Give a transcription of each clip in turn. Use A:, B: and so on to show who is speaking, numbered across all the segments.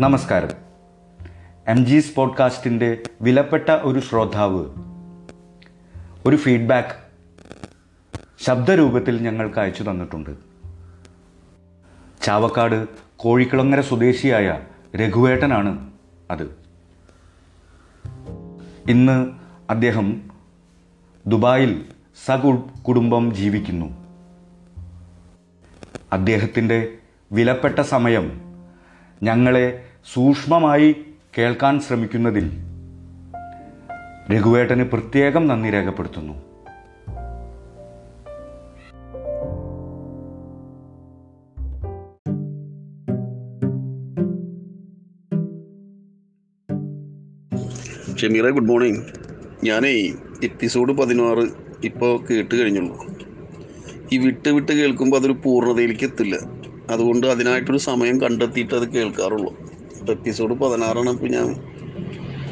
A: നമസ്കാരം. എം ജീസ് പോഡ്കാസ്റ്റിന്റെ വിലപ്പെട്ട ഒരു ശ്രോതാവ്. ഒരു ഫീഡ്ബാക്ക് ശബ്ദരൂപത്തിൽ ഞങ്ങൾക്ക് അയച്ചു തന്നിട്ടുണ്ട്. ചാവക്കാട് കോഴിക്കുളങ്ങര സ്വദേശിയായ രഘുവേട്ടനാണ് അത്. ഇന്ന് അദ്ദേഹം ദുബായിൽ സകു കുടുംബം ജീവിക്കുന്നു. അദ്ദേഹത്തിന്റെ വിലപ്പെട്ട സമയം ഞങ്ങളെ സൂക്ഷ്മമായി കേൾക്കാൻ ശ്രമിക്കുന്നതിൽ രഘുവേട്ടന് പ്രത്യേകം നന്ദി രേഖപ്പെടുത്തുന്നു.
B: ഷമീറെ ഗുഡ് മോർണിംഗ് ഞാനേ എപ്പിസോഡ് പതിനാറ് ഇപ്പോൾ കേട്ട് കഴിഞ്ഞുള്ളൂ. ഈ വിട്ട് വിട്ട് കേൾക്കുമ്പോൾ അതൊരു പൂർണതയിലേക്ക് എത്തില്ല. അതുകൊണ്ട് അതിനായിട്ടൊരു സമയം കണ്ടെത്തിയിട്ട് അത് കേൾക്കാറുള്ളൂ. ഇപ്പോൾ എപ്പിസോഡ് പതിനാറാണ് അപ്പോൾ ഞാൻ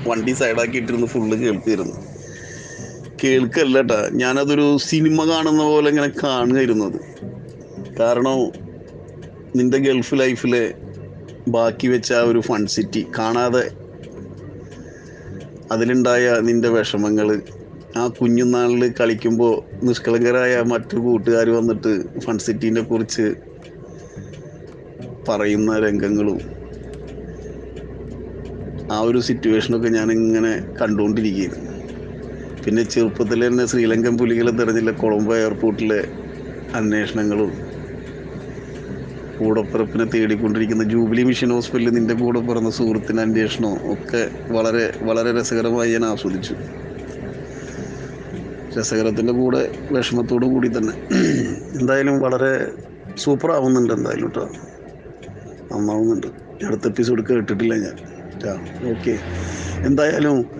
B: വണ്ടി സൈഡാക്കിയിട്ടിരുന്ന് ഫുള്ള് കേൾക്കിയിരുന്നു കേൾക്കല്ല കേട്ടാ ഞാനതൊരു സിനിമ കാണുന്ന പോലെ ഇങ്ങനെ കാണുകയായിരുന്നത് കാരണം നിന്റെ ഗൾഫ് ലൈഫിലെ ബാക്കി വെച്ച ആ ഒരു ഫൺ സിറ്റി കാണാതെ അതിലുണ്ടായ നിന്റെ വിഷമങ്ങൾ ആ കുഞ്ഞുനാളിൽ കളിക്കുമ്പോൾ നിഷ്കളങ്കരായ മറ്റു കൂട്ടുകാർ വന്നിട്ട് ഫൺ സിറ്റീനെ കുറിച്ച് പറയുന്ന രംഗങ്ങളും ആ ഒരു സിറ്റുവേഷനൊക്കെ ഞാൻ ഇങ്ങനെ കണ്ടുകൊണ്ടിരിക്കുകയാണ് പിന്നെ ചെറുപ്പത്തിൽ തന്നെ ശ്രീലങ്കൻ പുലികളെ തെരഞ്ഞില്ല കൊളംബോ എയർപോർട്ടിലെ അന്വേഷണങ്ങളും കൂടപ്പിറപ്പിനെ തേടിക്കൊണ്ടിരിക്കുന്ന ജൂബിലി മിഷൻ ഹോസ്പിറ്റലിൽ നിന്റെ കൂടെ പിറന്ന സുഹൃത്തിന്റെ അന്വേഷണവും ഒക്കെ വളരെ വളരെ രസകരമായി ഞാൻ ആസ്വദിച്ചു. രസകരത്തിന്റെ കൂടെ വിഷമത്തോടു കൂടി തന്നെ. എന്തായാലും വളരെ സൂപ്പർ ആവുന്നുണ്ട് എന്തായാലും കേട്ടോ. നന്നാവുന്നുണ്ട്. അടുത്ത എപ്പിസോഡ് കേട്ടിട്ടില്ല ഞാൻ. ഓക്കെ എന്തായാലും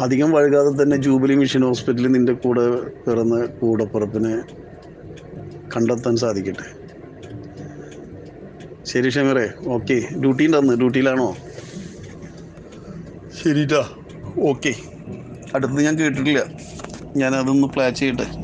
B: അധികം വഴുകാതെ തന്നെ ജൂബിലി മിഷൻ ഹോസ്പിറ്റലിൽ നിന്റെ കൂടെ പിറന്ന കൂടപ്പുറപ്പിനെ കണ്ടെത്താൻ സാധിക്കട്ടെ. ശരി ഷമീറെ ഓക്കെ ഡ്യൂട്ടി ഉണ്ടെന്ന് ഡ്യൂട്ടിയിലാണോ? ശരിട്ടാ ഓക്കെ അടുത്തത് ഞാൻ കേട്ടിട്ടില്ല. ഞാനതൊന്ന് പ്ലാൻ ചെയ്യട്ടെ.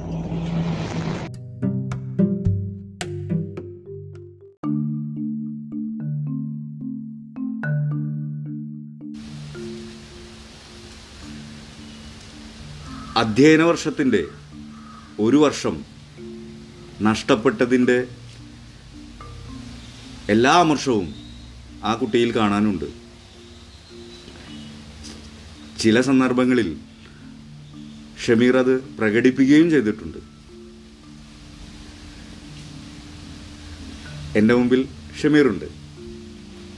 A: അധ്യയന വർഷത്തിന്റെ ഒരു വർഷം നഷ്ടപ്പെട്ടതിന്റെ എല്ലാ അമർഷവും ആ കുട്ടിയിൽ കാണാനുണ്ട്. ചില സന്ദർഭങ്ങളിൽ ഷമീർ അത് പ്രകടിപ്പിക്കുകയും ചെയ്തിട്ടുണ്ട്. എന്റെ മുമ്പിൽ ഷമീറുണ്ട്.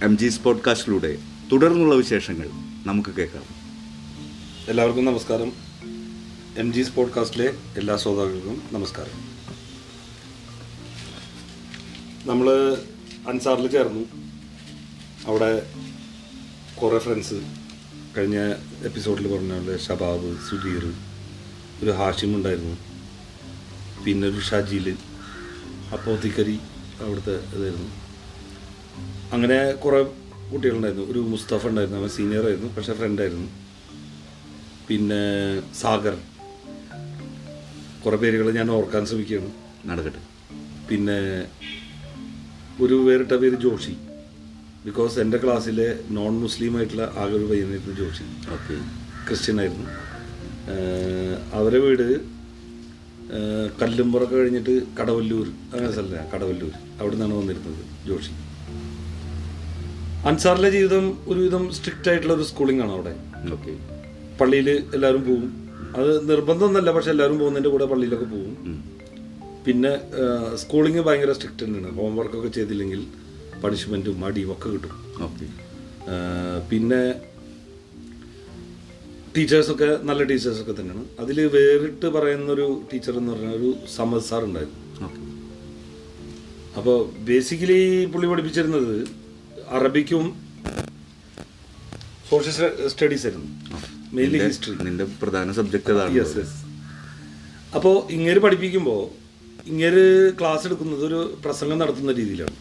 A: എം ജി സ്പോഡ്കാസ്റ്റിലൂടെ തുടർന്നുള്ള വിശേഷങ്ങൾ നമുക്ക് കേൾക്കാം.
C: എല്ലാവർക്കും നമസ്കാരം. എം ജി പോഡ്കാസ്റ്റിലെ എല്ലാ ശ്രോതാക്കൾക്കും നമസ്കാരം. നമ്മൾ അൻസാറിൽ ചേർന്നു. അവിടെ കുറേ ഫ്രണ്ട്സ് കഴിഞ്ഞ എപ്പിസോഡിൽ പറഞ്ഞ പോലെ ഷബാബ് സുധീർ ഒരു ഹാഷിം ഉണ്ടായിരുന്നു. പിന്നെ ഒരു ഷാജിൽ അപ്പോത്തിക്കരി അവിടുത്തെ ഇതായിരുന്നു. അങ്ങനെ കുറേ കുട്ടികളുണ്ടായിരുന്നു. ഒരു മുസ്തഫ ഉണ്ടായിരുന്നു. അവൻ സീനിയർ ആയിരുന്നു പക്ഷേ ഫ്രണ്ടായിരുന്നു പിന്നെ സാഗർ. കുറേ പേരുകൾ ഞാൻ ഓർക്കാൻ ശ്രമിക്കുകയാണ്.
A: നടക്കട്ടെ.
C: പിന്നെ ഒരു വേറിട്ട പേര് ജോഷി. ബിക്കോസ് എന്റെ ക്ലാസ്സിലെ നോൺ മുസ്ലിം ആയിട്ടുള്ള ആകെ ഒരു പയ്യനായിരുന്നു ജോഷി.
A: ഓക്കെ.
C: ക്രിസ്ത്യൻ ആയിരുന്നു. അവരെ വീട് കല്ലുമ്പുറൊക്കെ കഴിഞ്ഞിട്ട് കടവല്ലൂർ അങ്ങനെ സ്ഥലം കടവല്ലൂർ. അവിടെ നിന്നാണ് വന്നിരുന്നത് ജോഷി. അൻസാറിലെ ജീവിതം ഒരുവിധം സ്ട്രിക്റ്റ് ആയിട്ടുള്ള ഒരു സ്കൂളിംഗ് ആണ് അവിടെ.
A: ഓക്കെ.
C: പള്ളിയിൽ എല്ലാവരും പോവും. അത് നിർബന്ധമൊന്നുമല്ല പക്ഷെ എല്ലാവരും പോകുന്നതിന്റെ കൂടെ പള്ളിയിലൊക്കെ പോകും. പിന്നെ സ്കൂളിങ് ഭയങ്കര സ്ട്രിക്റ്റ് തന്നെയാണ്. ഹോംവർക്കൊക്കെ ചെയ്തില്ലെങ്കിൽ പണിഷ്മെന്റും മടിയും ഒക്കെ കിട്ടും. പിന്നെ ടീച്ചേഴ്സൊക്കെ നല്ല ടീച്ചേഴ്സൊക്കെ തന്നെയാണ്. അതിൽ വേറിട്ട് പറയുന്നൊരു ടീച്ചർ എന്ന് പറഞ്ഞാൽ ഒരു സമദ് സാർ ഉണ്ടായിരുന്നു. അപ്പോൾ ബേസിക്കലി പുള്ളി പഠിപ്പിച്ചിരുന്നത് അറബിക്കും സോഷ്യൽ സ്റ്റഡീസ് ആയിരുന്നു. മെയിൻലി ഹിസ്റ്ററി
A: നിന്റെ പ്രധാന സബ്ജക്റ്റ് അതാണ്
C: യെസ് യെസ് അപ്പോൾ ഇങ്ങേര് പഠിപ്പിക്കുമ്പോൾ ഇങ്ങേര് ക്ലാസ് എടുക്കുന്നത് ഒരു പ്രസംഗം നടത്തുന്ന രീതിയിലാണ്.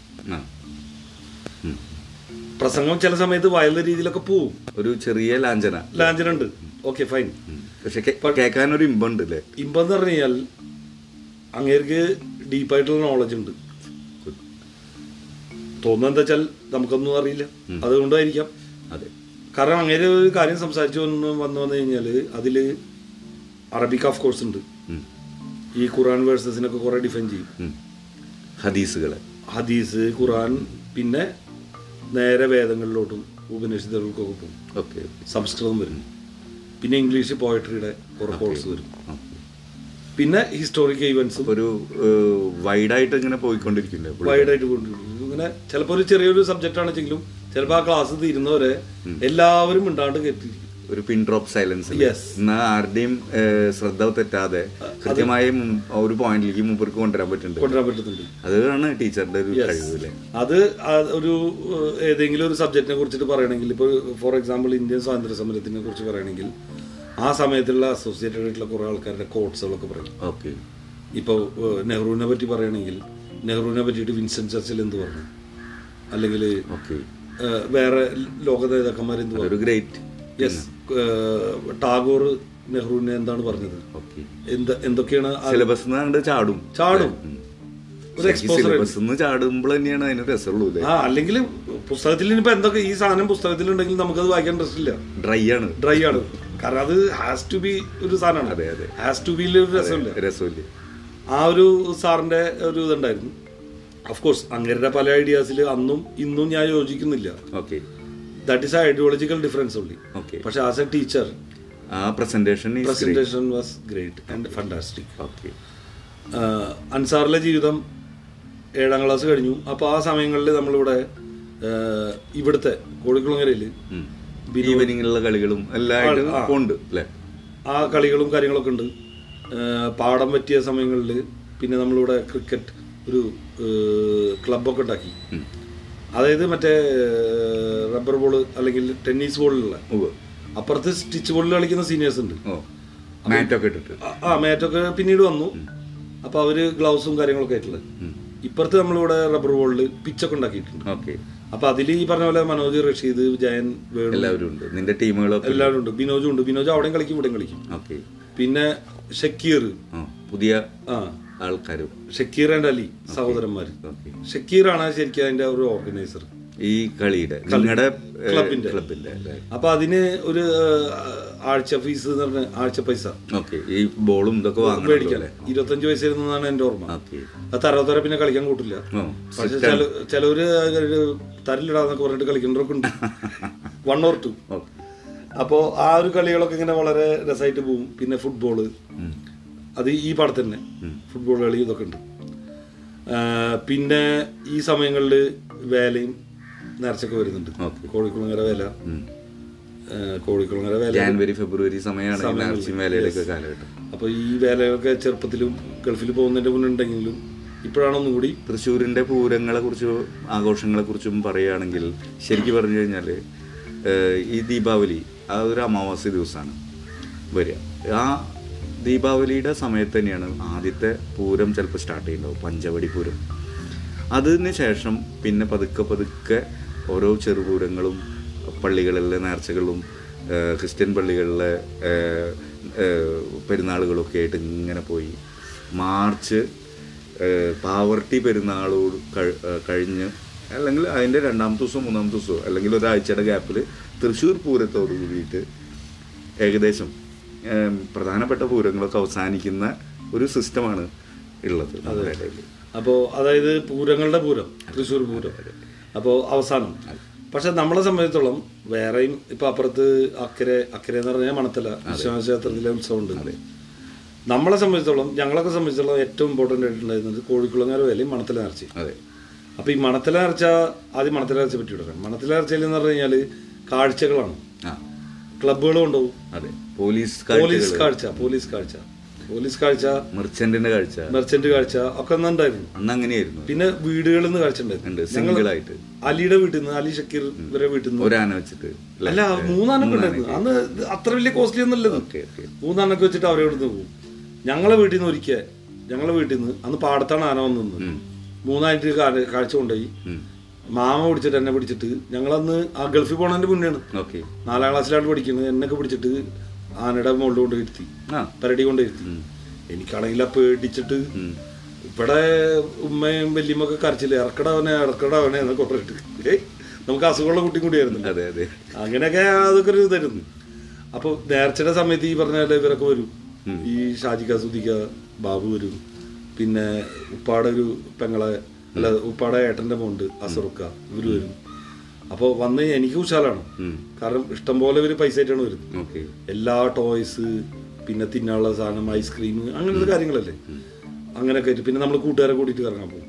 C: പ്രസംഗം ചില സമയത്ത് വയലുന്ന രീതിയിലൊക്കെ പോവും.
A: ഒരു ചെറിയ ലാഞ്ചന.
C: ലാഞ്ചന ഉണ്ട് ഓക്കെ ഫൈൻ.
A: പക്ഷെ കേൾക്കാൻ ഒരു ഇമ്പുണ്ട് അല്ലേ
C: ഇമ്പം എന്ന് പറഞ്ഞു കഴിഞ്ഞാൽ അങ്ങേർക്ക് ഡീപ്പായിട്ടുള്ള നോളജ് ഉണ്ട്. തോന്നുന്നത് എന്താ വെച്ചാൽ നമുക്കൊന്നും അറിയില്ല. അതുകൊണ്ടായിരിക്കാം.
A: അതെ.
C: കാരണം അങ്ങനെ ഒരു കാര്യം സംസാരിച്ചു വന്ന് വന്നു വന്നു കഴിഞ്ഞാൽ അതിൽ അറബിക് ഓഫ് കോഴ്സ് ഉണ്ട്. ഈ ഖുറാൻ വേഴ്സസിനൊക്കെ കുറെ ഡിഫൈൻ ചെയ്യും.
A: ഹദീസുകൾ
C: ഹദീസ് ഖുറാൻ പിന്നെ നേരെ വേദങ്ങളിലോട്ടും ഉപനിഷത്തുകൾക്കൊക്കെ പോകും.
A: ഓക്കെ
C: സംസ്കൃതം വരും. പിന്നെ ഇംഗ്ലീഷ് പോയട്രിയുടെ കുറെ കോഴ്സ് വരും. പിന്നെ ഹിസ്റ്റോറിക്കൽ ഇവന്റ്സ്
A: ഒരു വൈഡായിട്ട് ഇങ്ങനെ പോയിക്കൊണ്ടിരിക്കില്ലേ
C: വൈഡായിട്ട് പോയിട്ടുണ്ട് ഇങ്ങനെ ചിലപ്പോൾ ഒരു ചെറിയൊരു സബ്ജക്റ്റ് ആണെങ്കിലും ചിലപ്പോൾ ആ ക്ലാസ് തീരുന്നവരെ എല്ലാവരും മിണ്ടാണ്ട് കേട്ടിരിക്കും.
A: ഒരു പിൻ ഡ്രോപ്പ് സൈലൻസ്
C: Yes.
A: എന്നാ ആരുടെയും ശ്രദ്ധ തെറ്റാതെ കൃത്യമായി ഒരു പോയിന്റിലേക്ക് മുമ്പർക്ക് കൊണ്ടുവരാൻ പറ്റുന്നുണ്ട്.
C: കൊണ്ടുവരാൻ പറ്റുന്നുണ്ട്.
A: അതാണ് ടീച്ചറുടെ ഒരു കഴിവ്
C: അത് ഒരു ഏതെങ്കിലും ഒരു സബ്ജക്റ്റിനെ കുറിച്ചിട്ട് പറയണമെങ്കിൽ ഇപ്പോൾ ഫോർ എക്സാമ്പിൾ ഇന്ത്യൻ സ്വാതന്ത്ര്യ സമരത്തിനെ കുറിച്ച് പറയണമെങ്കിൽ ആ സമയത്തുള്ള അസോസിയേറ്റഡ് ആയിട്ടുള്ള കുറേ ആൾക്കാരുടെ കോട്സുകളൊക്കെ പറയും.
A: ഓക്കെ.
C: ഇപ്പോൾ നെഹ്റുവിനെ പറ്റി പറയണമെങ്കിൽ നെഹ്റുവിനെ പറ്റിയിട്ട് വിൻസെന്റ് ചർച്ചിൽ എന്ത് പറഞ്ഞു? അല്ലെങ്കിൽ
A: ഓക്കെ.
C: വേറെ ലോക നേതാക്കന്മാർ എന്ത്
A: ഗ്രേറ്റ്
C: യെസ് ടാഗോർ നെഹ്റുവിനെ എന്താണ് പറഞ്ഞത്? എന്ത് എന്തൊക്കെയാണ്
A: സിലബസ് ചാടും.
C: ചാടും. ഒരു എക്സ്പോസർ
A: സിലബസ് ചാടുമ്പോൾ തന്നെയാണ് അതിന് രസമുള്ളൂ അല്ലേ?
C: ആ അല്ലെങ്കിൽ പുസ്തകത്തിൽ ഇനിയിപ്പോ എന്തൊക്കെ ഈ സാധനം പുസ്തകത്തിൽ ഉണ്ടെങ്കിൽ നമുക്കത് വായിക്കാൻ ഇൻട്രസ്റ്റ് ഇല്ല.
A: ഡ്രൈ ആണ്.
C: ഡ്രൈ ആണ്. കാരണം അത് ഹാസ് ടു ബി ഒരു സാധനമാണ്.
A: അതെ, അതെ.
C: ഹാസ് ടു ബി ഒരു രസമില്ല.
A: രസമില്ല.
C: ആ ഒരു സാറിന്റെ ഒരു ഇതുണ്ടായിരുന്നു. ഓഫ് കോഴ്സ് അങ്ങരുടെ പല ഐഡിയാസിൽ അന്നും ഇന്നും ഞാൻ യോജിക്കുന്നില്ല.
A: Okay
C: that is ideological difference ഉള്ളി
A: ഓക്കെ
C: പക്ഷെ as a teacher
A: ah presentation
C: presentation was great and fantastic
A: okay
C: അൻസാറിലെ ജീവിതം ഏഴാം ക്ലാസ് കഴിഞ്ഞു. അപ്പോൾ ആ സമയങ്ങളിൽ നമ്മളിവിടെ ഇവിടുത്തെ കോഴിക്കുളങ്ങരയിൽ
A: ഈവനിങ്ങിലുള്ള കളികളും എല്ലാം
C: ആ.
A: ഉണ്ട് അല്ലേ?
C: ആ കളികളും കാര്യങ്ങളൊക്കെ ഉണ്ട്. പാടം പറ്റിയ സമയങ്ങളിൽ പിന്നെ നമ്മളിവിടെ ക്രിക്കറ്റ് ഒരു ക്ലബൊക്കെ ഉണ്ടാക്കി. അതായത് മറ്റേ റബ്ബർ ബോൾ അല്ലെങ്കിൽ ടെന്നീസ് ബോളിലുള്ള. അപ്പുറത്ത് സ്റ്റിച്ച് ബോളിൽ കളിക്കുന്ന സീനിയേഴ്സ് ഉണ്ട്.
A: മാറ്റൊക്കെ ഇട്ടിട്ട്.
C: ആ- മാറ്റൊക്കെ പിന്നീട് വന്നു. അപ്പൊ അവർ ഗ്ലൗസും കാര്യങ്ങളൊക്കെ ആയിട്ടുള്ളത് ഇപ്പുറത്ത് നമ്മളിവിടെ റബ്ബർ ബോളിൽ പിച്ചൊക്കെ ഉണ്ടാക്കിയിട്ടുണ്ട്.
A: ഓക്കെ.
C: അപ്പൊ അതിൽ ഈ പറഞ്ഞ പോലെ മനോജ് റഷീദ് ജയൻ
A: എല്ലാവരും ഉണ്ട്. നിന്റെ ടീമുകളൊക്കെ
C: എല്ലാവരും ഉണ്ട്. ബിനോജും ഉണ്ട്. ബിനോജ് അവിടെയും കളിക്കും ഇവിടെയും കളിക്കും.
A: ഓക്കെ.
C: പിന്നെ ഷക്കീർ.
A: പുതിയ
C: ആ.
A: ആൾക്കാരും.
C: ഷക്കീർ ആൻഡ് അലി
A: സഹോദരന്മാർ
C: ഷക്കീറാണ് ശരിക്കും അതിന്റെ ഒരു ഓർഗനൈസർ.
A: ഈ കളിയുടെ കളിയുടെ
C: ക്ലബിന്റെ.
A: ക്ലബിന്റെ
C: അപ്പൊ അതിന് ഒരു ആഴ്ച ഫീസ് എന്ന് പറഞ്ഞ ആഴ്ച പൈസ.
A: ഓക്കെ. ഈ ബോളും ഇതൊക്കെ അല്ലേ?
C: ഇരുപത്തഞ്ച് വയസ്സായിരുന്നാണ് എന്റെ ഓർമ്മ. അത് തരവത്തര പിന്നെ കളിക്കാൻ കൂട്ടില്ല. പക്ഷെ ചിലവര് തരിലിടാന്നൊക്കെ പറഞ്ഞിട്ട് കളിക്കുന്നവരൊക്കെ ഉണ്ട്. വൺ ഓർ ടു അപ്പോ ആ ഒരു കളികളൊക്കെ ഇങ്ങനെ വളരെ രസമായിട്ട് പോകും പിന്നെ ഫുട്ബോൾ അത് ഈ പാടത്ത് തന്നെ. ഫുട്ബോൾ കളി ഇതൊക്കെ ഉണ്ട്. പിന്നെ ഈ സമയങ്ങളിൽ വേലയും നേർച്ചയൊക്കെ വരുന്നുണ്ട്. കോഴിക്കുളങ്ങര വേല. കോഴിക്കുളങ്ങര വേല.
A: ജാനുവരി ഫെബ്രുവരി സമയമാണ്
C: അപ്പൊ ഈ വേലയൊക്കെ ചെറുപ്പത്തിലും ഗൾഫിൽ പോകുന്നതിന്റെ മുന്നുണ്ടെങ്കിലും ഇപ്പോഴാണ് ഒന്നും കൂടി
A: തൃശ്ശൂരിന്റെ പൂരങ്ങളെ കുറിച്ചും ആഘോഷങ്ങളെ കുറിച്ചും പറയുകയാണെങ്കിൽ ശരിക്കും പറഞ്ഞു കഴിഞ്ഞാൽ ഈ ദീപാവലി ആ ഒരു അമാവാസി ദിവസമാണ് വരിക. ആ ദീപാവലിയുടെ സമയത്ത് തന്നെയാണ് ആദ്യത്തെ പൂരം ചിലപ്പോൾ സ്റ്റാർട്ട് ചെയ്യുന്നുണ്ടാവും പഞ്ചവടി പൂരം. അതിന് ശേഷം പിന്നെ പതുക്കെ പതുക്കെ ഓരോ ചെറുപൂരങ്ങളും പള്ളികളിലെ നേർച്ചകളും ക്രിസ്ത്യൻ പള്ളികളിലെ പെരുന്നാളുകളൊക്കെ ആയിട്ട് ഇങ്ങനെ പോയി. മാർച്ച് പാവർട്ടി പെരുന്നാളോട് കഴിഞ്ഞ് അല്ലെങ്കിൽ അതിന്റെ രണ്ടാമത്തെ ദിവസം മൂന്നാമത്തെ ദിവസം അല്ലെങ്കിൽ ഒരാഴ്ചയുടെ ഗ്യാപ്പിൽ തൃശ്ശൂർ പൂരത്തോട് കൂടിയിട്ട് ഏകദേശം പ്രധാനപ്പെട്ട പൂരങ്ങളൊക്കെ അവസാനിക്കുന്ന ഒരു സിസ്റ്റമാണ് ഉള്ളത്
C: അപ്പോൾ അതായത് പൂരങ്ങളുടെ പൂരം തൃശ്ശൂർ പൂരം. അപ്പോൾ അവസാനം. പക്ഷെ നമ്മളെ സംബന്ധിച്ചിടത്തോളം വേറെയും ഇപ്പൊ അപ്പുറത്ത് അക്കരെ അക്കരെ എന്ന് പറഞ്ഞാൽ മണത്തല വിശ്വനാഥ ക്ഷേത്രത്തിലെ ഉത്സവമുണ്ട്. നമ്മളെ സംബന്ധിച്ചിടത്തോളം ഞങ്ങളൊക്കെ സംബന്ധിച്ചിടത്തോളം ഏറ്റവും ഇമ്പോർട്ടന്റ് ആയിട്ടുണ്ടായിരുന്നത് കോഴിക്കുളങ്ങര വേലയും മണത്തല നേർച്ചയും.
A: അതെ.
C: അപ്പൊ ഈ മണത്തല നേർച്ച ആദ്യം മണത്തല നേർച്ച പറ്റി കൊടുക്കണം മണത്തല നേർച്ചയിൽ എന്ന് പറഞ്ഞു കഴിഞ്ഞാൽ കാഴ്ചകളാണ്.
A: ആ.
C: ഉണ്ടാവും
A: അതെ. പോലീസ്
C: പോലീസ് കാഴ്ച പോലീസ് കാഴ്ച. പോലീസ് കാഴ്ച
A: മെർച്ചന്റിന്റെ കാഴ്ച.
C: മെർച്ചന്റ് കാഴ്ച ഒക്കെ ഉണ്ടായിരുന്നു.
A: അന്ന് അങ്ങനെയായിരുന്നു
C: പിന്നെ വീടുകളിൽ നിന്ന് കാഴ്ച ഉണ്ടായിരുന്നു
A: ആയിട്ട്
C: അലിയുടെ വീട്ടിൽ നിന്ന് അലി ഷക്കീർ ഇവരെ വീട്ടിൽ നിന്ന്.
A: ഒരാന വെച്ചിട്ട് അല്ല
C: മൂന്നാനൊക്കെ ഉണ്ടായിരുന്നു. അന്ന് അത്ര വലിയ കോസ്റ്റ്ലി ഒന്നുമല്ലത് മൂന്നാനൊക്കെ വെച്ചിട്ട് അവരെ ഇവിടുന്ന് പോകും. ഞങ്ങളെ വീട്ടിൽ നിന്ന് ഒരിക്കൽ ഞങ്ങളെ വീട്ടിൽ നിന്ന് അന്ന് പാടത്താണ് ആന വന്നു മൂന്നായിട്ട് കാഴ്ച കൊണ്ടുപോയി. മാമ പിടിച്ചിട്ട് എന്നെ പിടിച്ചിട്ട് ഞങ്ങളന്ന് ആ ഗൾഫിൽ പോണതിന്റെ മുന്നേ
A: ഓക്കെ.
C: നാലാം ക്ലാസ്സിലാണ് പഠിക്കുന്നത്. എന്നൊക്കെ പിടിച്ചിട്ട് ആനയുടെ മുകളിൽ കൊണ്ട് ഇരുത്തി പരടി കൊണ്ട് ഇരുത്തി എനിക്കാണെങ്കിൽ ആ പേടിച്ചിട്ട് ഇവിടെ ഉമ്മയും വല്യമ്മൊക്കെ കരച്ചില്ല ഇറക്കടവനെ ഇറക്കടവനെ എന്നൊക്കെ പറഞ്ഞിട്ട്. ഏയ് നമുക്ക് അസുഖമുള്ള കുട്ടിയും കൂടിയായിരുന്നു
A: അതെ അതെ.
C: അങ്ങനെയൊക്കെ അതൊക്കെ ഒരു ഇതായിരുന്നു. അപ്പൊ നേർച്ചയുടെ സമയത്ത് ഈ പറഞ്ഞ ഇവരൊക്കെ വരും. ഈ ഷാജിക്ക സുദിക്ക ബാബു വരും. പിന്നെ ഉപ്പാടെ ഒരു പെങ്ങളെ അല്ല ഉപ്പാടെ ഏട്ടന്റെ മോണ്ട് അസുറുക്ക. ഇവർ വരും. അപ്പോൾ വന്ന് എനിക്ക് ഉഷാലാണ് കാരണം ഇഷ്ടം പോലെ ഒരു പൈസ ആയിട്ടാണ് വരുന്നത്. എല്ലാ ടോയ്സ് പിന്നെ തിന്നാനുള്ള സാധനം ഐസ്ക്രീം അങ്ങനത്തെ കാര്യങ്ങളല്ലേ? അങ്ങനെയൊക്കെ ആയിട്ട്. പിന്നെ നമ്മൾ കൂട്ടുകാരെ കൂട്ടിയിട്ട് കറങ്ങാൻ പോകും.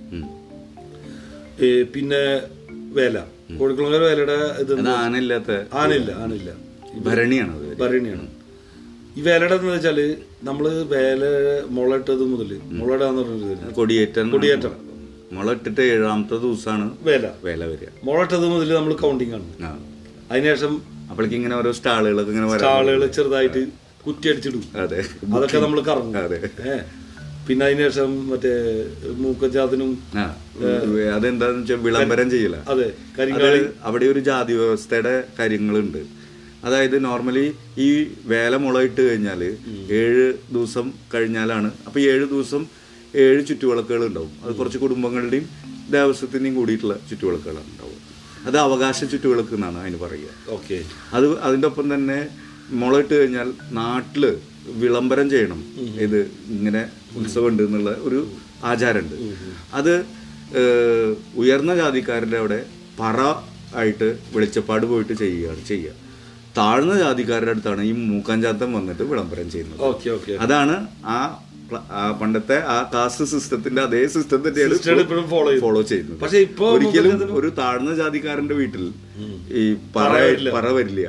C: പിന്നെ വേല. കോഴിക്കുളങ്ങര വേലയുടെ ഇത്
A: ആനില്ല ആനയില്ലാത്ത
C: ആനയില്ല ആനയില്ല.
A: ഭരണിയാണ്
C: ഭരണിയാണ്. ഈ വേലയുടെ എന്ന് വെച്ചാൽ നമ്മൾ വേല മുളയിട്ടത് മുതൽ മുളയിടാന്ന് പറഞ്ഞത്
A: കൊടിയേറ്റം
C: കൊടിയേറ്റം.
A: മുള ഇട്ടിട്ട് ഏഴാമത്തെ ദിവസമാണ്
C: വേല.
A: വേല വരിക.
C: മുളട്ടത് മുതൽ നമ്മൾ കൗണ്ടിങ് ആണ്. അതിനുശേഷം
A: അപ്പോഴേക്ക് ഇങ്ങനെ ഓരോ സ്റ്റാളുകളൊക്കെ ഇങ്ങനെ
C: സ്റ്റാളുകൾ ചെറുതായിട്ട് കുറ്റി അടിച്ചിടും
A: അതെ.
C: അതൊക്കെ നമ്മൾ കറങ്ങും.
A: അതെ.
C: പിന്നെ അതിനുശേഷം മറ്റേ മൂക്കജാതിനും
A: അതെന്താന്ന് വെച്ചാൽ വിളംബരം ചെയ്യില്ല.
C: അതെ
A: അവിടെ ഒരു ജാതി വ്യവസ്ഥയുടെ കാര്യങ്ങളുണ്ട്. അതായത് നോർമലി ഈ വേല മുളയിട്ട് കഴിഞ്ഞാൽ ഏഴ് ദിവസം കഴിഞ്ഞാലാണ്. അപ്പൊ ഏഴ് ദിവസം ഏഴ് ചുറ്റുവിളക്കുകൾ ഉണ്ടാവും അത് കുറച്ച് കുടുംബങ്ങളുടെയും ദേവസ്വത്തിന്റെയും കൂടിയിട്ടുള്ള ചുറ്റുവിളക്കുകളാണ് ഉണ്ടാവും അത് അവകാശ ചുറ്റുവിളക്ക് എന്നാണ് അതിന് പറയുക.
C: ഓക്കെ.
A: അത് അതിന്റെ ഒപ്പം തന്നെ മുളയിട്ട് കഴിഞ്ഞാൽ നാട്ടിൽ വിളംബരം ചെയ്യണം. ഇത് ഇങ്ങനെ ഉത്സവമുണ്ട് എന്നുള്ള ഒരു ആചാരമുണ്ട്. അത് ഉയർന്ന ജാതിക്കാരുടെ അവിടെ പറ ആയിട്ട് വെളിച്ചപ്പാട് പോയിട്ട് ചെയ്യുകയാണ് ചെയ്യുക. താഴ്ന്ന ജാതിക്കാരുടെ അടുത്താണ് ഈ മൂക്കാഞ്ചാത്തം വന്നിട്ട് വിളംബരം ചെയ്യുന്നത്. അതാണ് ആ പണ്ടത്തെ ആ കാസ്റ്റ് സിസ്റ്റത്തിന്റെ അതേ സിസ്റ്റം തന്നെയാണ് ഫോളോ ചെയ്യുന്നത്
C: പക്ഷെ ഇപ്പൊ
A: ഒരിക്കലും ഒരു താഴ്ന്ന ജാതിക്കാരന്റെ വീട്ടിൽ ഈ പറ. പറ വരില്ല.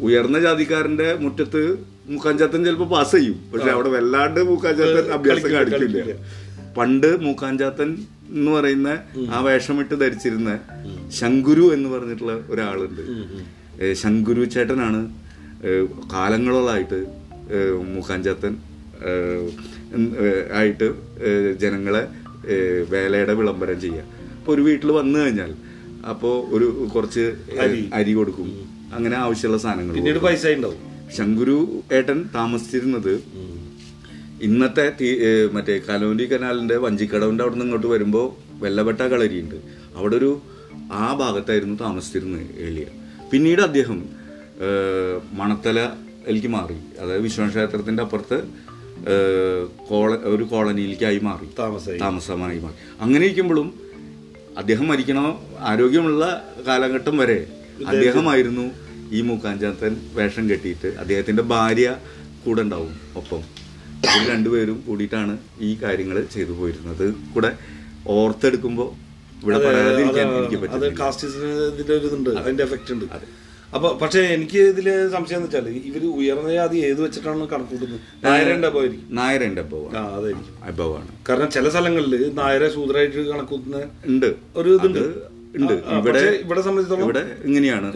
A: ഉയർന്ന ജാതിക്കാരന്റെ മുറ്റത്ത് മൂക്കാഞ്ചാത്തൻ ചിലപ്പോ പാസ് ചെയ്യും. പക്ഷെ അവിടെ വല്ലാണ്ട് മൂക്കാഞ്ചാത്തൻ അഭ്യാസം കാണിക്കില്ല. പണ്ട് മൂക്കാഞ്ചാത്തൻ എന്ന് പറയുന്ന ആ വേഷമിട്ട് ധരിച്ചിരുന്ന ശങ്കുരു എന്ന് പറഞ്ഞിട്ടുള്ള ഒരാളുണ്ട്. ശങ്കുരു ചേട്ടനാണ് കാലങ്ങളോളായിട്ട് മൂക്കാഞ്ചാത്തൻ ആയിട്ട് ജനങ്ങളെ വേലയുടെ വിളംബരം ചെയ്യുക. അപ്പോൾ ഒരു വീട്ടിൽ വന്നു കഴിഞ്ഞാൽ അപ്പോൾ ഒരു കുറച്ച് അരി. കൊടുക്കും. അങ്ങനെ ആവശ്യമുള്ള സാധനങ്ങൾ
C: പിന്നീട് പൈസ ഉണ്ടാവും.
A: ശങ്കുരു ഏട്ടൻ താമസിച്ചിരുന്നത് ഇന്നത്തെ മറ്റേ കലോണ്ടി കനാലിന്റെ വഞ്ചിക്കടവിന്റെ അവിടെ നിന്ന് ഇങ്ങോട്ട് വരുമ്പോൾ വെല്ലപ്പെട്ട കളരിയുണ്ട്. അവിടെ ഒരു ആ ഭാഗത്തായിരുന്നു താമസിച്ചിരുന്നത് ഏലിയ. പിന്നീട് അദ്ദേഹം മണത്തലയിലേക്ക് മാറി. അതായത് വിശ്വനാഥ ക്ഷേത്രത്തിന്റെ അപ്പുറത്ത് കോള ഒരു കോളനിയിലേക്കായി മാറി.
C: താമസമായി.
A: താമസമായി മാറി. അങ്ങനെ ഇരിക്കുമ്പോഴും അദ്ദേഹം മരിക്കണ ആരോഗ്യമുള്ള കാലഘട്ടം വരെ അദ്ദേഹമായിരുന്നു ഈ മൂക്കാഞ്ചാത്തൻ വേഷം കെട്ടിയിട്ട് അദ്ദേഹത്തിന്റെ ഭാര്യ കൂടെ ഉണ്ടാവും ഒപ്പം. ഇവർ രണ്ടുപേരും കൂടിയിട്ടാണ് ഈ കാര്യങ്ങൾ ചെയ്തു പോയിരുന്നത്. കൂടെ ഓർത്തെടുക്കുമ്പോൾ ഇവിടെ പറയാതിരിക്കാൻ എനിക്ക്
C: അത്.
A: പറ്റും
C: അപ്പൊ പക്ഷെ എനിക്ക് ഇതിൽ സംശയം എന്ന് വെച്ചാൽ ഇവർ ഉയർന്ന ജാതി ഏത് വെച്ചിട്ടാണ് കണക്കൂട്ടുന്നത്? നായരന്റെ അഭാവായിരിക്കും
A: നായരന്റെ
C: അതായിരിക്കും.
A: അഭവമാണ്
C: കാരണം ചില സ്ഥലങ്ങളിൽ നായരെ ശൂദ്രായിട്ട് കണക്കൂട്ടുന്ന
A: ഉണ്ട്.
C: ഒരു ഇതുണ്ട്.
A: ഉണ്ട്. ഇവിടെ
C: ഇവിടെ സംബന്ധിച്ചോളം
A: ഇവിടെ ഇങ്ങനെയാണ്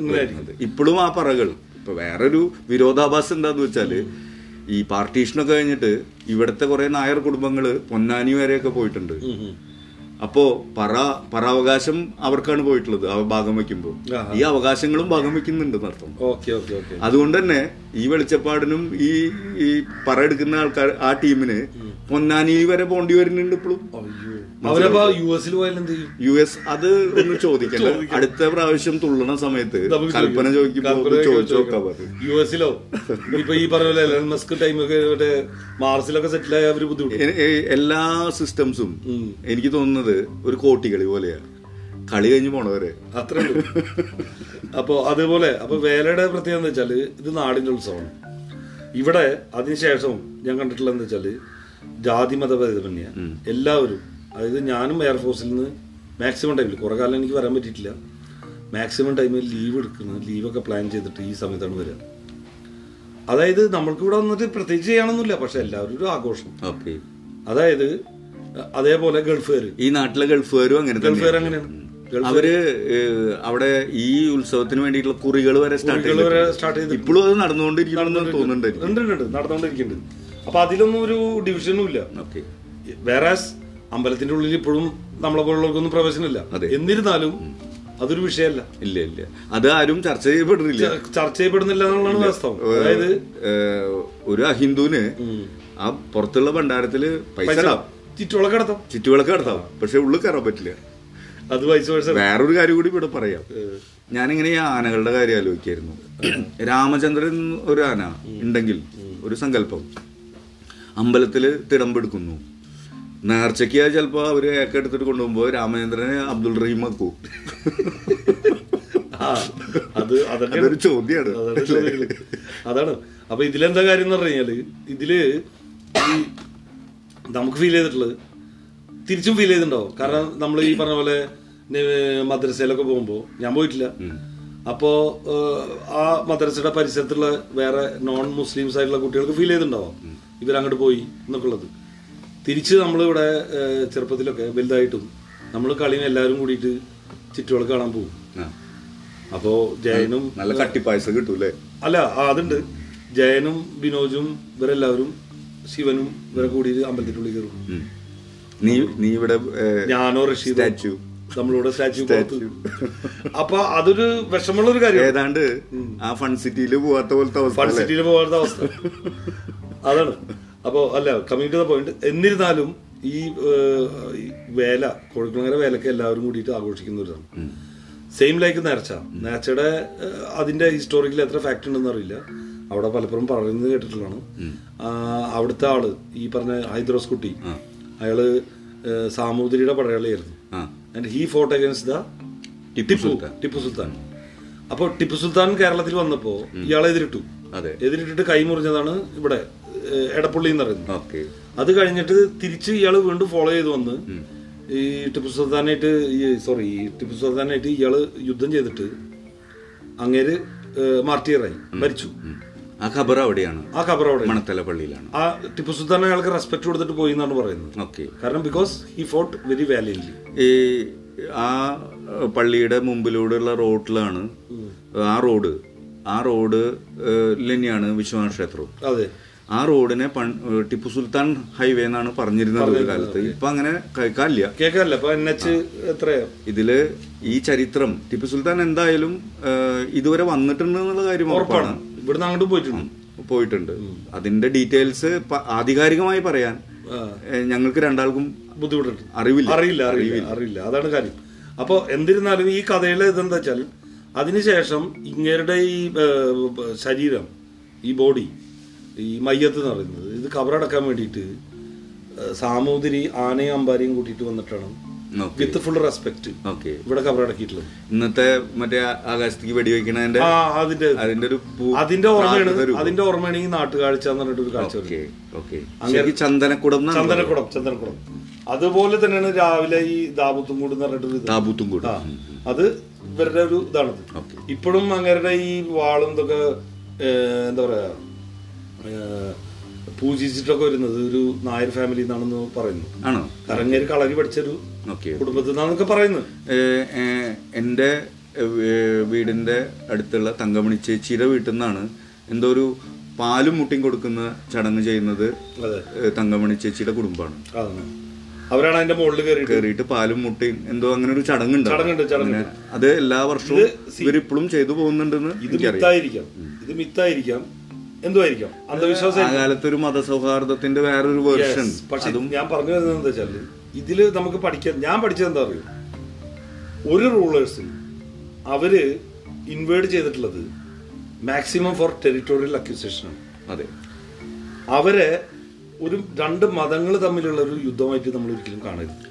A: ഇപ്പോഴും ആ പറകൾ. ഇപ്പൊ വേറൊരു വിരോധാഭാസം എന്താന്ന് വെച്ചാൽ ഈ പാർട്ടീഷനൊക്കെ കഴിഞ്ഞിട്ട് ഇവിടുത്തെ കുറെ നായർ കുടുംബങ്ങൾ പൊന്നാനി വരെയൊക്കെ പോയിട്ടുണ്ട്. അപ്പോ പറ പറവകാശം അവർക്കാണ് പോയിട്ടുള്ളത് അവ ഭാഗം
C: വയ്ക്കുമ്പോൾ.
A: ഈ അവകാശങ്ങളും ഭാഗം വെക്കുന്നുണ്ട്
C: നടത്തും
A: അതുകൊണ്ട് തന്നെ ഈ വെളിച്ചപ്പാടിനും ഈ ഈ പറ എടുക്കുന്ന ആൾക്കാർ ആ ടീമിന് പൊന്നാനി വരെ പോണ്ടി വരുന്നുണ്ട് ഇപ്പോഴും
C: യു
A: എസ് അത് ഒന്ന് ചോദിക്കണ്ട. അടുത്ത പ്രാവശ്യം തുള്ളണ സമയത്ത് കൽപ്പന ചോദിക്കുമ്പോൾ ചോദിച്ചു. നോക്കാൻ
C: യു എസിലോ? ഇപ്പൊ ഈ പറഞ്ഞ മസ്ക് ടൈമൊക്കെ മാർസിലൊക്കെ സെറ്റിൽ ആയ
A: എല്ലാ സിസ്റ്റംസും എനിക്ക് തോന്നുന്നത് ഒരു കോട്ടികളി പോലെയാണ് കളി കഴിഞ്ഞ് പോണവരെ.
C: അത്രേ ഉള്ളൂ. അപ്പോൾ അതുപോലെ അപ്പോൾ വേലയുടെ പ്രത്യേകത എന്ന് വെച്ചാൽ ഇത് നാടിന്റെ ഉത്സവമാണ്. ഇവിടെ അതിനുശേഷം ഞാൻ കണ്ടിട്ടുള്ളത് എന്താ വെച്ചാൽ ജാതി ഭേദമന്യ. എല്ലാവരും അതായത് ഞാനും എയർഫോഴ്സിൽ നിന്ന് മാക്സിമം ടൈമിൽ കുറേ കാലം എനിക്ക് വരാൻ പറ്റിയിട്ടില്ല. മാക്സിമം ടൈമിൽ ലീവ് എടുക്കുന്നത് ലീവൊക്കെ പ്ലാൻ ചെയ്തിട്ട് ഈ സമയത്താണ് വരിക അതായത് നമ്മൾക്ക് ഇവിടെ വന്നിട്ട് പ്രത്യേകിച്ച് ചെയ്യണമെന്നില്ല പക്ഷെ എല്ലാവരും ഒരു ആഘോഷം. അതായത് അതേപോലെ ഗൾഫുകാർ
A: ഈ നാട്ടിലെ ഗൾഫുകാരും അങ്ങനെ
C: ഗൾഫുകാർ അങ്ങനെയാണ്.
A: അവർ അവിടെ ഈ ഉത്സവത്തിന് വേണ്ടിയിട്ടുള്ള കുറികൾ വരെ സ്റ്റാർട്ട്
C: ചെയ്ത്.
A: ഇപ്പോഴും അത് നടന്നുകൊണ്ടിരിക്കുന്നു തോന്നുന്നുണ്ട്
C: നടന്നുകൊണ്ടിരിക്കുന്നുണ്ട്. അപ്പൊ അതിലൊന്നും ഒരു ഡിവിഷനും ഇല്ല.
A: ഓക്കെ.
C: വേറെ അമ്പലത്തിന്റെ ഉള്ളിൽ ഇപ്പോഴും നമ്മളെ പോലുള്ളവർക്കൊന്നും പ്രവേശനമില്ല.
A: അതെ.
C: എന്നിരുന്നാലും അതൊരു വിഷയമല്ല.
A: ഇല്ല ഇല്ല. അത് ആരും ചർച്ച ചെയ്യപ്പെടുന്നില്ല.
C: ചർച്ച ചെയ്യപ്പെടുന്നില്ല എന്നുള്ളതാണ് വാസ്തവം. അതായത്
A: ഒരു അഹിന്ദുവിന് ആ പുറത്തുള്ള ഭണ്ഡാരത്തിൽ പൈസ
C: ചുറ്റുവിളക്ക് നടത്താം?
A: ചുറ്റുവിളക്ക് നടത്താം. പക്ഷെ ഉള്ളിൽ കയറാൻ പറ്റില്ല.
C: അത്
A: വേറൊരു കാര്യം കൂടി ഇവിടെ പറയാം. ഞാനിങ്ങനെ ഈ ആനകളുടെ കാര്യം ആലോചിക്കായിരുന്നു. രാമചന്ദ്രൻ ഒരു ആന ഉണ്ടെങ്കിൽ ഒരു സങ്കല്പം. അമ്പലത്തിൽ തിടമ്പെടുക്കുന്നു നേർച്ചയ്ക്ക് ചിലപ്പോ അവർ ഏക്ക എടുത്തിട്ട് കൊണ്ടുപോകുമ്പോ രാമചന്ദ്രനെ അബ്ദുൾ റഹീം ആക്കൂ.
C: അത് അതൊക്കെ
A: അതൊരു ചോദ്യമാണ്.
C: അതാണ്. അപ്പൊ ഇതിലെന്താ കാര്യം എന്ന് പറഞ്ഞു കഴിഞ്ഞാൽ ഇതിൽ ഈ നമുക്ക് ഫീൽ ചെയ്തിട്ടുള്ളത്. തിരിച്ചും ഫീൽ ചെയ്തിട്ടുണ്ടാവും. കാരണം നമ്മൾ ഈ പറഞ്ഞ പോലെ മദ്രസയിലൊക്കെ പോകുമ്പോൾ ഞാൻ പോയിട്ടില്ല. അപ്പോ ആ മദ്രസയുടെ പരിസരത്തുള്ള വേറെ നോൺ മുസ്ലിംസ് ആയിട്ടുള്ള കുട്ടികൾക്ക് ഫീൽ ചെയ്തിട്ടുണ്ടാവും. ഇവരങ്ങോട്ട് പോയി എന്നൊക്കെ ഉള്ളത് തിരിച്ച് നമ്മളിവിടെ ചെറുപ്പത്തിലൊക്കെ വലുതായിട്ടും നമ്മൾ കളിയും എല്ലാവരും കൂടിയിട്ട് ചുറ്റുകൾ കാണാൻ പോകും.
A: അപ്പോൾ
C: അപ്പോ ജയനും
A: നല്ല കട്ടിപ്പായസം കിട്ടൂലേ
C: അല്ല അതുണ്ട്. ജയനും ബിനോജും ഇവരെല്ലാവരും ശിവനും ഇവരെ കൂടി അമ്പലത്തിനുള്ളിൽ കയറും.
A: നീ നീ ഇവിടെ
C: ഞാനോ റഷീദ്
A: സ്റ്റാച്ചു.
C: നമ്മളിവിടെ സ്റ്റാച്ചു അപ്പൊ അതൊരു വിഷമമുള്ള ഒരു കാര്യം
A: ഏതാണ്ട് ആ ഫൺ സിറ്റിയിൽ പോവാത്ത പോലത്തെ അവസ്ഥ
C: ഫൺ
A: സിറ്റിയിൽ
C: സിറ്റിയിൽ പോകാത്ത അവസ്ഥ. അതാണ്. അപ്പോ അല്ല കമ്മിങ് ടു ദ പോയിന്റ് എന്നിരുന്നാലും ഈ വേല കോഴിക്കുളങ്ങര വേലക്ക് എല്ലാവരും കൂടിയിട്ട് ആഘോഷിക്കുന്ന ഒരു ഇതാണ് സെയിം ലൈക്ക് നേർച്ച. നേർച്ചയുടെ അതിന്റെ ഹിസ്റ്റോറിക്കൽ എത്ര ഫാക്ട് ഉണ്ടെന്ന് അറിയില്ല. അവിടെ പലപ്പോഴും പറയുന്നത് കേട്ടിട്ടുള്ളതാണ്. അവിടുത്തെ ആൾ ഈ പറഞ്ഞ ഹൈദ്രോസ് കുട്ടി അയാൾ സാമൂതിരിയുടെ പടയാളിയായിരുന്നു. And he fought against the
A: Tipu
C: Tipu
A: Sultan.
C: അപ്പോൾ ടിപ്പു സുൽത്താൻ കേരളത്തിൽ വന്നപ്പോ ഇയാളെ എതിരിട്ടു. എതിരിട്ടിട്ട് കൈ മുറിഞ്ഞതാണ് ഇവിടെ എടപ്പള്ളി എന്ന് പറയുന്നത്. അത് കഴിഞ്ഞിട്ട് തിരിച്ച് ഇയാൾ വീണ്ടും ഫോളോ ചെയ്ത് വന്ന് ഈ ടിപ്പു സുൽത്താനായിട്ട് ഈ സോറി ഈ ടിപ്പു സുൽത്താനായിട്ട് ഇയാൾ യുദ്ധം ചെയ്തിട്ട് അങ്ങേര് മാർട്ടിയറായി മരിച്ചു.
A: ആ ഖബർ അവിടെയാണ്.
C: ആ ഖബർ അവിടെ
A: മണത്തല പള്ളിയിലാണ്
C: ആ ടിപ്പു സുൽത്താൻ അയാൾക്ക് റെസ്പെക്ട് കൊടുത്തിട്ട് പോയി എന്നാണ് പറയുന്നത്.
A: ഓക്കെ.
C: കാരണം because he fought very valiantly
A: ഈ ആ പള്ളിയുടെ മുമ്പിലൂടെയുള്ള റോഡിലാണ് ആ റോഡ് ആ റോഡ് തന്നെയാണ് വിശ്വനാഥ ക്ഷേത്രവും
C: അതെ.
A: ആ റോഡിനെ ടിപ്പു സുൽത്താൻ ഹൈവേ എന്നാണ് പറഞ്ഞിരുന്നത് ഒരു കാലത്ത്. ഇപ്പൊ അങ്ങനെ കേൾക്കാനില്ല.
C: കേൾക്കാനില്ല.
A: ഇതിൽ ഈ ചരിത്രം ടിപ്പു സുൽത്താൻ എന്തായാലും ഇതുവരെ വന്നിട്ടുണ്ട് എന്നുള്ള കാര്യം ഉറപ്പാണ്.
C: ഇവിടുന്ന് അങ്ങോട്ട് പോയിട്ടുണ്ട്.
A: പോയിട്ടുണ്ട്. അതിന്റെ ഡീറ്റെയിൽസ് ആധികാരികമായി പറയാൻ ഞങ്ങൾക്ക് രണ്ടാൾക്കും
C: ബുദ്ധിമുട്ടുണ്ട്.
A: അറിവില്ല.
C: അറിയില്ല അറിയില്ല അറിയില്ല. അതാണ് കാര്യം. അപ്പോൾ എന്തിരുന്നാലും ഈ കഥയിലെ ഇതെന്താ വെച്ചാൽ അതിനുശേഷം ഇങ്ങരുടെ ഈ ശരീരം ഈ ബോഡി ഈ മയ്യത്ത് എന്ന് പറയുന്നത് ഇത് കബറടക്കാൻ വേണ്ടിയിട്ട് സാമൂതിരി ആനയും അമ്പാരിയും കൂട്ടിയിട്ട് വന്നിട്ടാണ് വിത്ത് ഫുൾ റെസ്പെക്ട്. ഇവിടെ കബറടക്കിയിട്ടുള്ളത്
A: ഇന്നത്തെ മറ്റേ ആകാശത്തേക്ക് വെടിവെക്കണതിന്റെ
C: അതിന്റെ
A: അതിന്റെ ഒരു
C: അതിന്റെ ഓർമ്മയാണ്. അതിന്റെ ഓർമ്മയാണ് ഈ നാട്ടുകാഴ്ച എന്ന് പറഞ്ഞിട്ട് ഒരു കാഴ്ച
A: ചന്ദനക്കുടം
C: ചന്ദനക്കുടം ചന്ദനക്കുടം. അതുപോലെ തന്നെയാണ് രാവിലെ ഈ ദാബുത്തും കൂട് എന്ന് പറഞ്ഞിട്ട് ഇത്.
A: കൂട്
C: അത് ഇവരുടെ ഒരു ഇതാണത് ഇപ്പോഴും അങ്ങരുടെ ഈ വാളും ഇതൊക്കെ എന്താ പറയാ പൂജിച്ചിട്ടൊക്കെ വരുന്നത് ഒരു നായർ ഫാമിലി എന്നാണെന്ന് പറയുന്നു.
A: ആണോ?
C: കാരണം കളരി പഠിച്ചൊരു കുടുംബത്തിൽ നിന്നാണെന്നൊക്കെ പറയുന്നത്.
A: എന്റെ വീടിന്റെ വീടിന്റെ അടുത്തുള്ള തങ്കമണി ചേച്ചിയുടെ വീട്ടിൽ നിന്നാണ് എന്തോ ഒരു പാലും മുട്ടിയും കൊടുക്കുന്ന ചടങ്ങ് ചെയ്യുന്നത് തങ്കമണി ചേച്ചിയുടെ കുടുംബമാണ്.
C: അവരാണ് അതിന്റെ മുകളിൽ കയറിയിട്ട്
A: കയറിയിട്ട് പാലും മുട്ടയും എന്തോ അങ്ങനെ ഒരു ചടങ്ങുണ്ട്.
C: ചടങ്ങുണ്ട്
A: അങ്ങനെ അത് എല്ലാ വർഷവും ഇവരിപ്പോഴും ചെയ്തു പോകുന്നുണ്ടെന്ന്
C: ഇത് മിത്തായിരിക്കാം. ഇത് മിത്തായിരിക്കാം. എന്തോ ആയിരിക്കാം അന്ധവിശ്വാസം
A: ആ കാലത്ത് ഒരു മതസൗഹാർദ്ദത്തിന്റെ വേറൊരു വേർഷൻ
C: പക്ഷെ ഞാൻ പറഞ്ഞു വരുന്നത് എന്താ വെച്ചാൽ ഇതിൽ നമുക്ക് പഠിക്കാൻ ഞാൻ പഠിച്ചത് എന്താ അറിയോ? ഒരു റൂളേഴ്സിൽ അവർ ഇൻവേർഡ് ചെയ്തിട്ടുള്ളത് മാക്സിമം ഫോർ ടെറിട്ടോറിയൽ അക്യൂസേഷനാണ്
A: അതെ.
C: അവരെ ഒരു രണ്ട് മതങ്ങൾ തമ്മിലുള്ള ഒരു യുദ്ധമായിട്ട് നമ്മൾ ഒരിക്കലും കാണരുത്.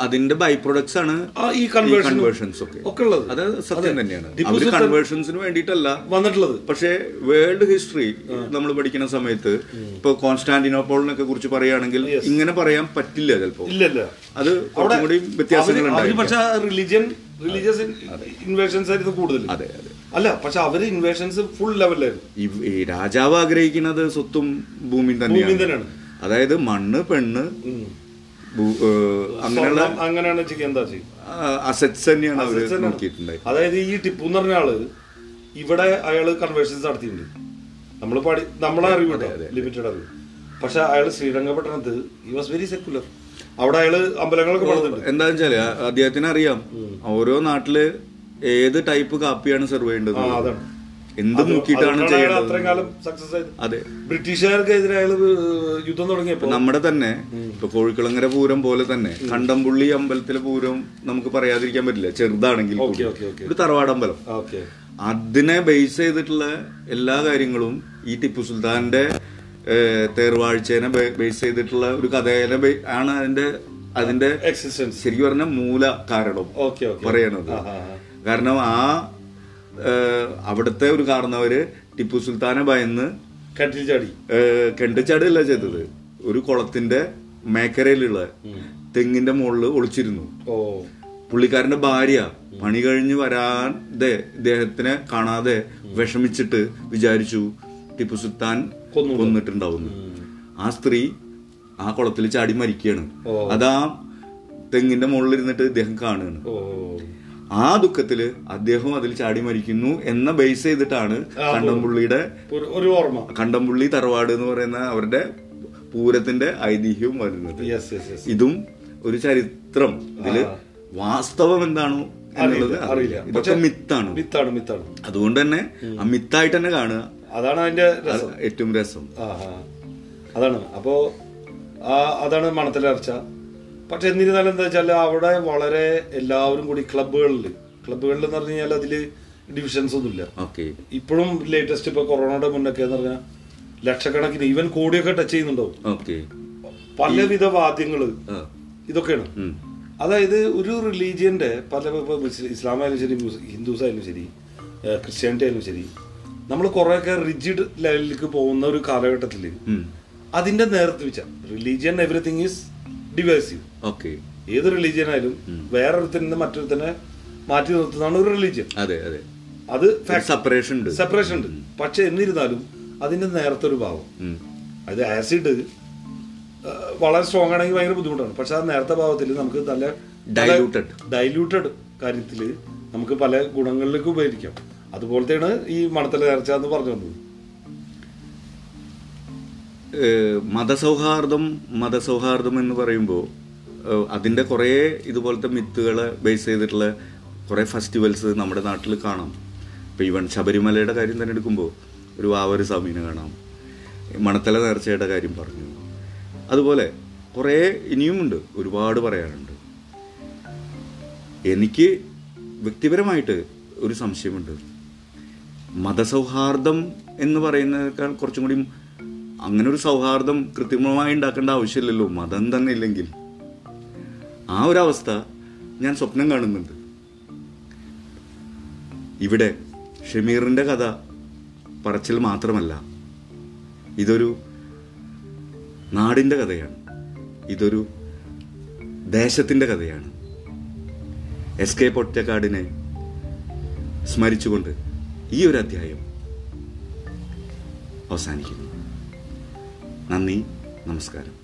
A: അതിന്റെ ബൈ പ്രൊഡക്ട്സ് ആണ്
C: ഈ
A: കൺവേർഷൻസ് ഒക്കെ.
C: ഒക്കെ ഉള്ളത്.
A: അത് സത്യം തന്നെയാണ്.
C: അവർ
A: കൺവേർഷൻസിന് വേണ്ടിയിട്ടല്ല.
C: വന്നിട്ടുള്ളത്.
A: പക്ഷേ വേൾഡ് ഹിസ്റ്ററി നമ്മൾ പഠിക്കുന്ന സമയത്ത് ഇപ്പൊ കോൺസ്റ്റാന്റിനോപ്പോളിനൊക്കെ കുറിച്ച് പറയുകയാണെങ്കിൽ ഇങ്ങനെ പറയാൻ പറ്റില്ല ചിലപ്പോ. അത് കുറച്ചും കൂടി
C: പക്ഷെ റിലിജിയൻ റിലീജിയസ് ഇൻവേഷൻസ് ആയിരുന്നു കൂടുതൽ
A: അതെ അതെ.
C: അല്ല പക്ഷെ അവർ ഇൻവേഷൻസ് ഫുൾ ലെവലായിരുന്നു
A: ഈ- രാജാവ് ആഗ്രഹിക്കുന്നത് സ്വത്തും ഭൂമിയും തന്നെയാണ്. അതായത് മണ്ണ് പെണ്ണ് അങ്ങനെയുള്ള
C: അങ്ങനെയാണ് എന്താ
A: അസറ്റ്സ് തന്നെയാണ്
C: അതായത് ഈ ടിപ്പു എന്ന് പറഞ്ഞ ആൾ ഇവിടെ അയാൾ കൺവേർഷൻസ് നടത്തിയിട്ടുണ്ട്. നമ്മൾ പാടി നമ്മളെ അറിവ് ലിമിറ്റഡ് അറിവ്. പക്ഷെ അയാൾ ശ്രീരംഗപട്ടണത്ത് ഈ വാസ് വെരി സെക്യുലർ അവിടെ അയാൾ അമ്പലങ്ങളൊക്കെ എന്താണെന്ന്
A: എന്താ വെച്ചാൽ അദ്ദേഹത്തിന് അറിയാം ഓരോ നാട്ടിൽ ഏത് ടൈപ്പ് കാപ്പിയാണ് സെർവ് ചെയ്യേണ്ടത്?
C: അതാണ്.
A: എന്ത് നോക്കിയിട്ടാണ്
C: ചെയ്യുന്നത്
A: ചെയ്യേണ്ടത്. അതെ.
C: ബ്രിട്ടീഷുകാർക്കെതിരെ അയാൾ യുദ്ധം തുടങ്ങിയപ്പോ?
A: നമ്മുടെ തന്നെ ഇപ്പൊ കോഴിക്കുളങ്ങര പൂരം പോലെ തന്നെ കണ്ടംപുള്ളി അമ്പലത്തിലെ പൂരം നമുക്ക് പറയാതിരിക്കാൻ പറ്റില്ല. ചെറുതാണെങ്കിൽ. ഒരു തറവാടമ്പലം അതിനെ ബേസ് ചെയ്തിട്ടുള്ള എല്ലാ കാര്യങ്ങളും ഈ ടിപ്പു സുൽത്താന്റെ തേർവാഴ്ചേനെ ബേസ് ചെയ്തിട്ടുള്ള ഒരു കഥേനെ ആണ് അതിന്റെ അതിന്റെ
C: എക്സിസ്റ്റൻസ്
A: ശരിക്കും പറഞ്ഞ മൂല കാരണം പറയണത്. കാരണം ആ അവിടുത്തെ ഒരു കാരണവര് ടിപ്പു സുൽത്താനെ ഭയന്ന്
C: കട്ടിൽ ചാടി
A: കെട്ടിച്ചാടുകയല്ല ചെയ്തത്. ഒരു കുളത്തിന്റെ മേക്കരയിലുള്ള തെങ്ങിന്റെ മുകളിൽ ഒളിച്ചിരുന്നു. പുള്ളിക്കാരന്റെ ഭാര്യ പണി കഴിഞ്ഞ് വരാതെ ഇദ്ദേഹത്തിനെ കാണാതെ വിഷമിച്ചിട്ട് വിചാരിച്ചു ടിപ്പു സുൽത്താൻ
C: കൊന്നു.
A: കൊന്നിട്ടുണ്ടാവുന്നു. ആ സ്ത്രീ ആ കുളത്തിൽ ചാടി മരിക്കുകയാണ്. അതാ തെങ്ങിന്റെ മുകളിൽ ഇരുന്നിട്ട് ഇദ്ദേഹം കാണുകയാണ്. ആ ദുഃഖത്തിൽ അദ്ദേഹം അതിൽ ചാടി മരിക്കുന്നു എന്ന ബേസ് ചെയ്തിട്ടാണ് കണ്ടംപുള്ളിയുടെ
C: ഒരു- ഓർമ്മ.
A: കണ്ടംപുള്ളി തറവാട് എന്ന് പറയുന്ന അവരുടെ പൂരത്തിന്റെ ഐതിഹ്യവും വരുന്നത്. ഇതും ഒരു ചരിത്രം.
C: ഇതിൽ
A: വാസ്തവം എന്താണോ എന്നുള്ളത്
C: അറിയില്ല.
A: ഇതൊക്കെ മിത്താണ്.
C: മിത്താണ് മിത്താണ്.
A: അതുകൊണ്ട് തന്നെ ആ മിത്തായിട്ട് തന്നെ കാണുക.
C: അതാണ് അതിന്റെ
A: ഏറ്റവും രസം.
C: അതാണ്. അപ്പോ അതാണ് മണത്തിലർച്ച പക്ഷെ എന്നിരുന്നാലും എന്താ വെച്ചാൽ അവിടെ വളരെ എല്ലാവരും കൂടി ക്ലബുകളിൽ ക്ലബുകളിൽ എന്ന് പറഞ്ഞു കഴിഞ്ഞാൽ അതിൽ ഡിവിഷൻസ് ഒന്നുമില്ല.
A: ഓക്കെ.
C: ഇപ്പോഴും ലേറ്റസ്റ്റ് ഇപ്പൊ കൊറോണയുടെ മുന്നൊക്കെ എന്ന് പറഞ്ഞാൽ ലക്ഷക്കണക്കിന് ഈവൻ കോടിയൊക്കെ ടച്ച് ചെയ്യുന്നുണ്ടാവും.
A: ഓക്കെ.
C: പലവിധ
A: വാദ്യങ്ങൾ.
C: ഇതൊക്കെയാണ്. അതായത് ഒരു റിലീജിയന്റെ പല ഇസ്ലാമായാലും ഇസ്ലാം ആയാലും ശരി ഹിന്ദുസ് ആയാലും ശരി ക്രിസ്ത്യാനിറ്റി ആയാലും ശരി നമ്മൾ കുറെയൊക്കെ റിജിഡ് ലെവലിലേക്ക് പോകുന്ന ഒരു കാലഘട്ടത്തിൽ അതിന്റെ നേരത്തെ വെച്ചാൽ religion everything is divisive
A: okay
C: ഏത് റിലീജിയൻ ആയാലും വേറൊരുത്തിൽ നിന്ന് മറ്റൊരുത്തനെ മാറ്റി നിർത്തുന്നതാണ് ഒരു റിലീജിയൻ
A: അതെ അതെ.
C: അത്
A: സെപ്പറേഷൻ ഉണ്ട്.
C: സെപ്പറേഷൻ ഉണ്ട്. പക്ഷെ എന്നിരുന്നാലും അതിന്റെ നേരത്തെ ഒരു ഭാവം. അത് ആസിഡ് വളരെ സ്ട്രോങ് ആണെങ്കിൽ ഭയങ്കര ബുദ്ധിമുട്ടാണ്. പക്ഷെ ആ നേരത്തെ ഭാവത്തിൽ നമുക്ക് നല്ല
A: ഡൈലൂട്ടഡ്
C: ഡൈലൂട്ടഡ് കാര്യത്തിൽ നമുക്ക് പല ഗുണങ്ങളിലേക്ക് ഉപയോഗിക്കാം അതുപോലത്തെയാണ് ഈ മണത്തല നേർച്ച എന്ന് പറഞ്ഞു വന്നത്.
A: മതസൗഹാർദ്ദം മതസൗഹാർദ്ദം എന്ന് പറയുമ്പോൾ അതിന്റെ കുറേ ഇതുപോലത്തെ മിത്തുകളെ ബേസ് ചെയ്തിട്ടുള്ള കുറേ ഫെസ്റ്റിവൽസ് നമ്മുടെ നാട്ടിൽ കാണാം. ഇപ്പോൾ ഈവൻ ശബരിമലയുടെ കാര്യം തന്നെ എടുക്കുമ്പോൾ ഒരു വാവര് സ്വാമീനെ കാണാം. മണത്തല നേർച്ചയുടെ കാര്യം പറഞ്ഞു. അതുപോലെ കുറേ ഇനിയുമുണ്ട് ഒരുപാട് പറയാനുണ്ട്. എനിക്ക് വ്യക്തിപരമായിട്ട് ഒരു സംശയമുണ്ട്. മതസൗഹാർദ്ദം എന്ന് പറയുന്നതിനേക്കാൾ കുറച്ചും കൂടി അങ്ങനെ ഒരു സൗഹാർദ്ദം കൃത്രിമമായി ഉണ്ടാക്കേണ്ട ആവശ്യമില്ലല്ലോ. മതം തന്നെ ഇല്ലെങ്കിൽ. ആ ഒരു അവസ്ഥ ഞാൻ സ്വപ്നം കാണുന്നുണ്ട്. ഇവിടെ ഷമീറിന്റെ കഥ പറച്ചിൽ മാത്രമല്ല. ഇതൊരു നാടിന്റെ കഥയാണ്. ഇതൊരു ദേശത്തിന്റെ കഥയാണ്. എസ് കെ പൊറ്റക്കാടിനെ സ്മരിച്ചുകൊണ്ട് ഈ ഒരു അധ്യായം അവസാനിക്കുന്നു. നന്ദി നമസ്കാരം.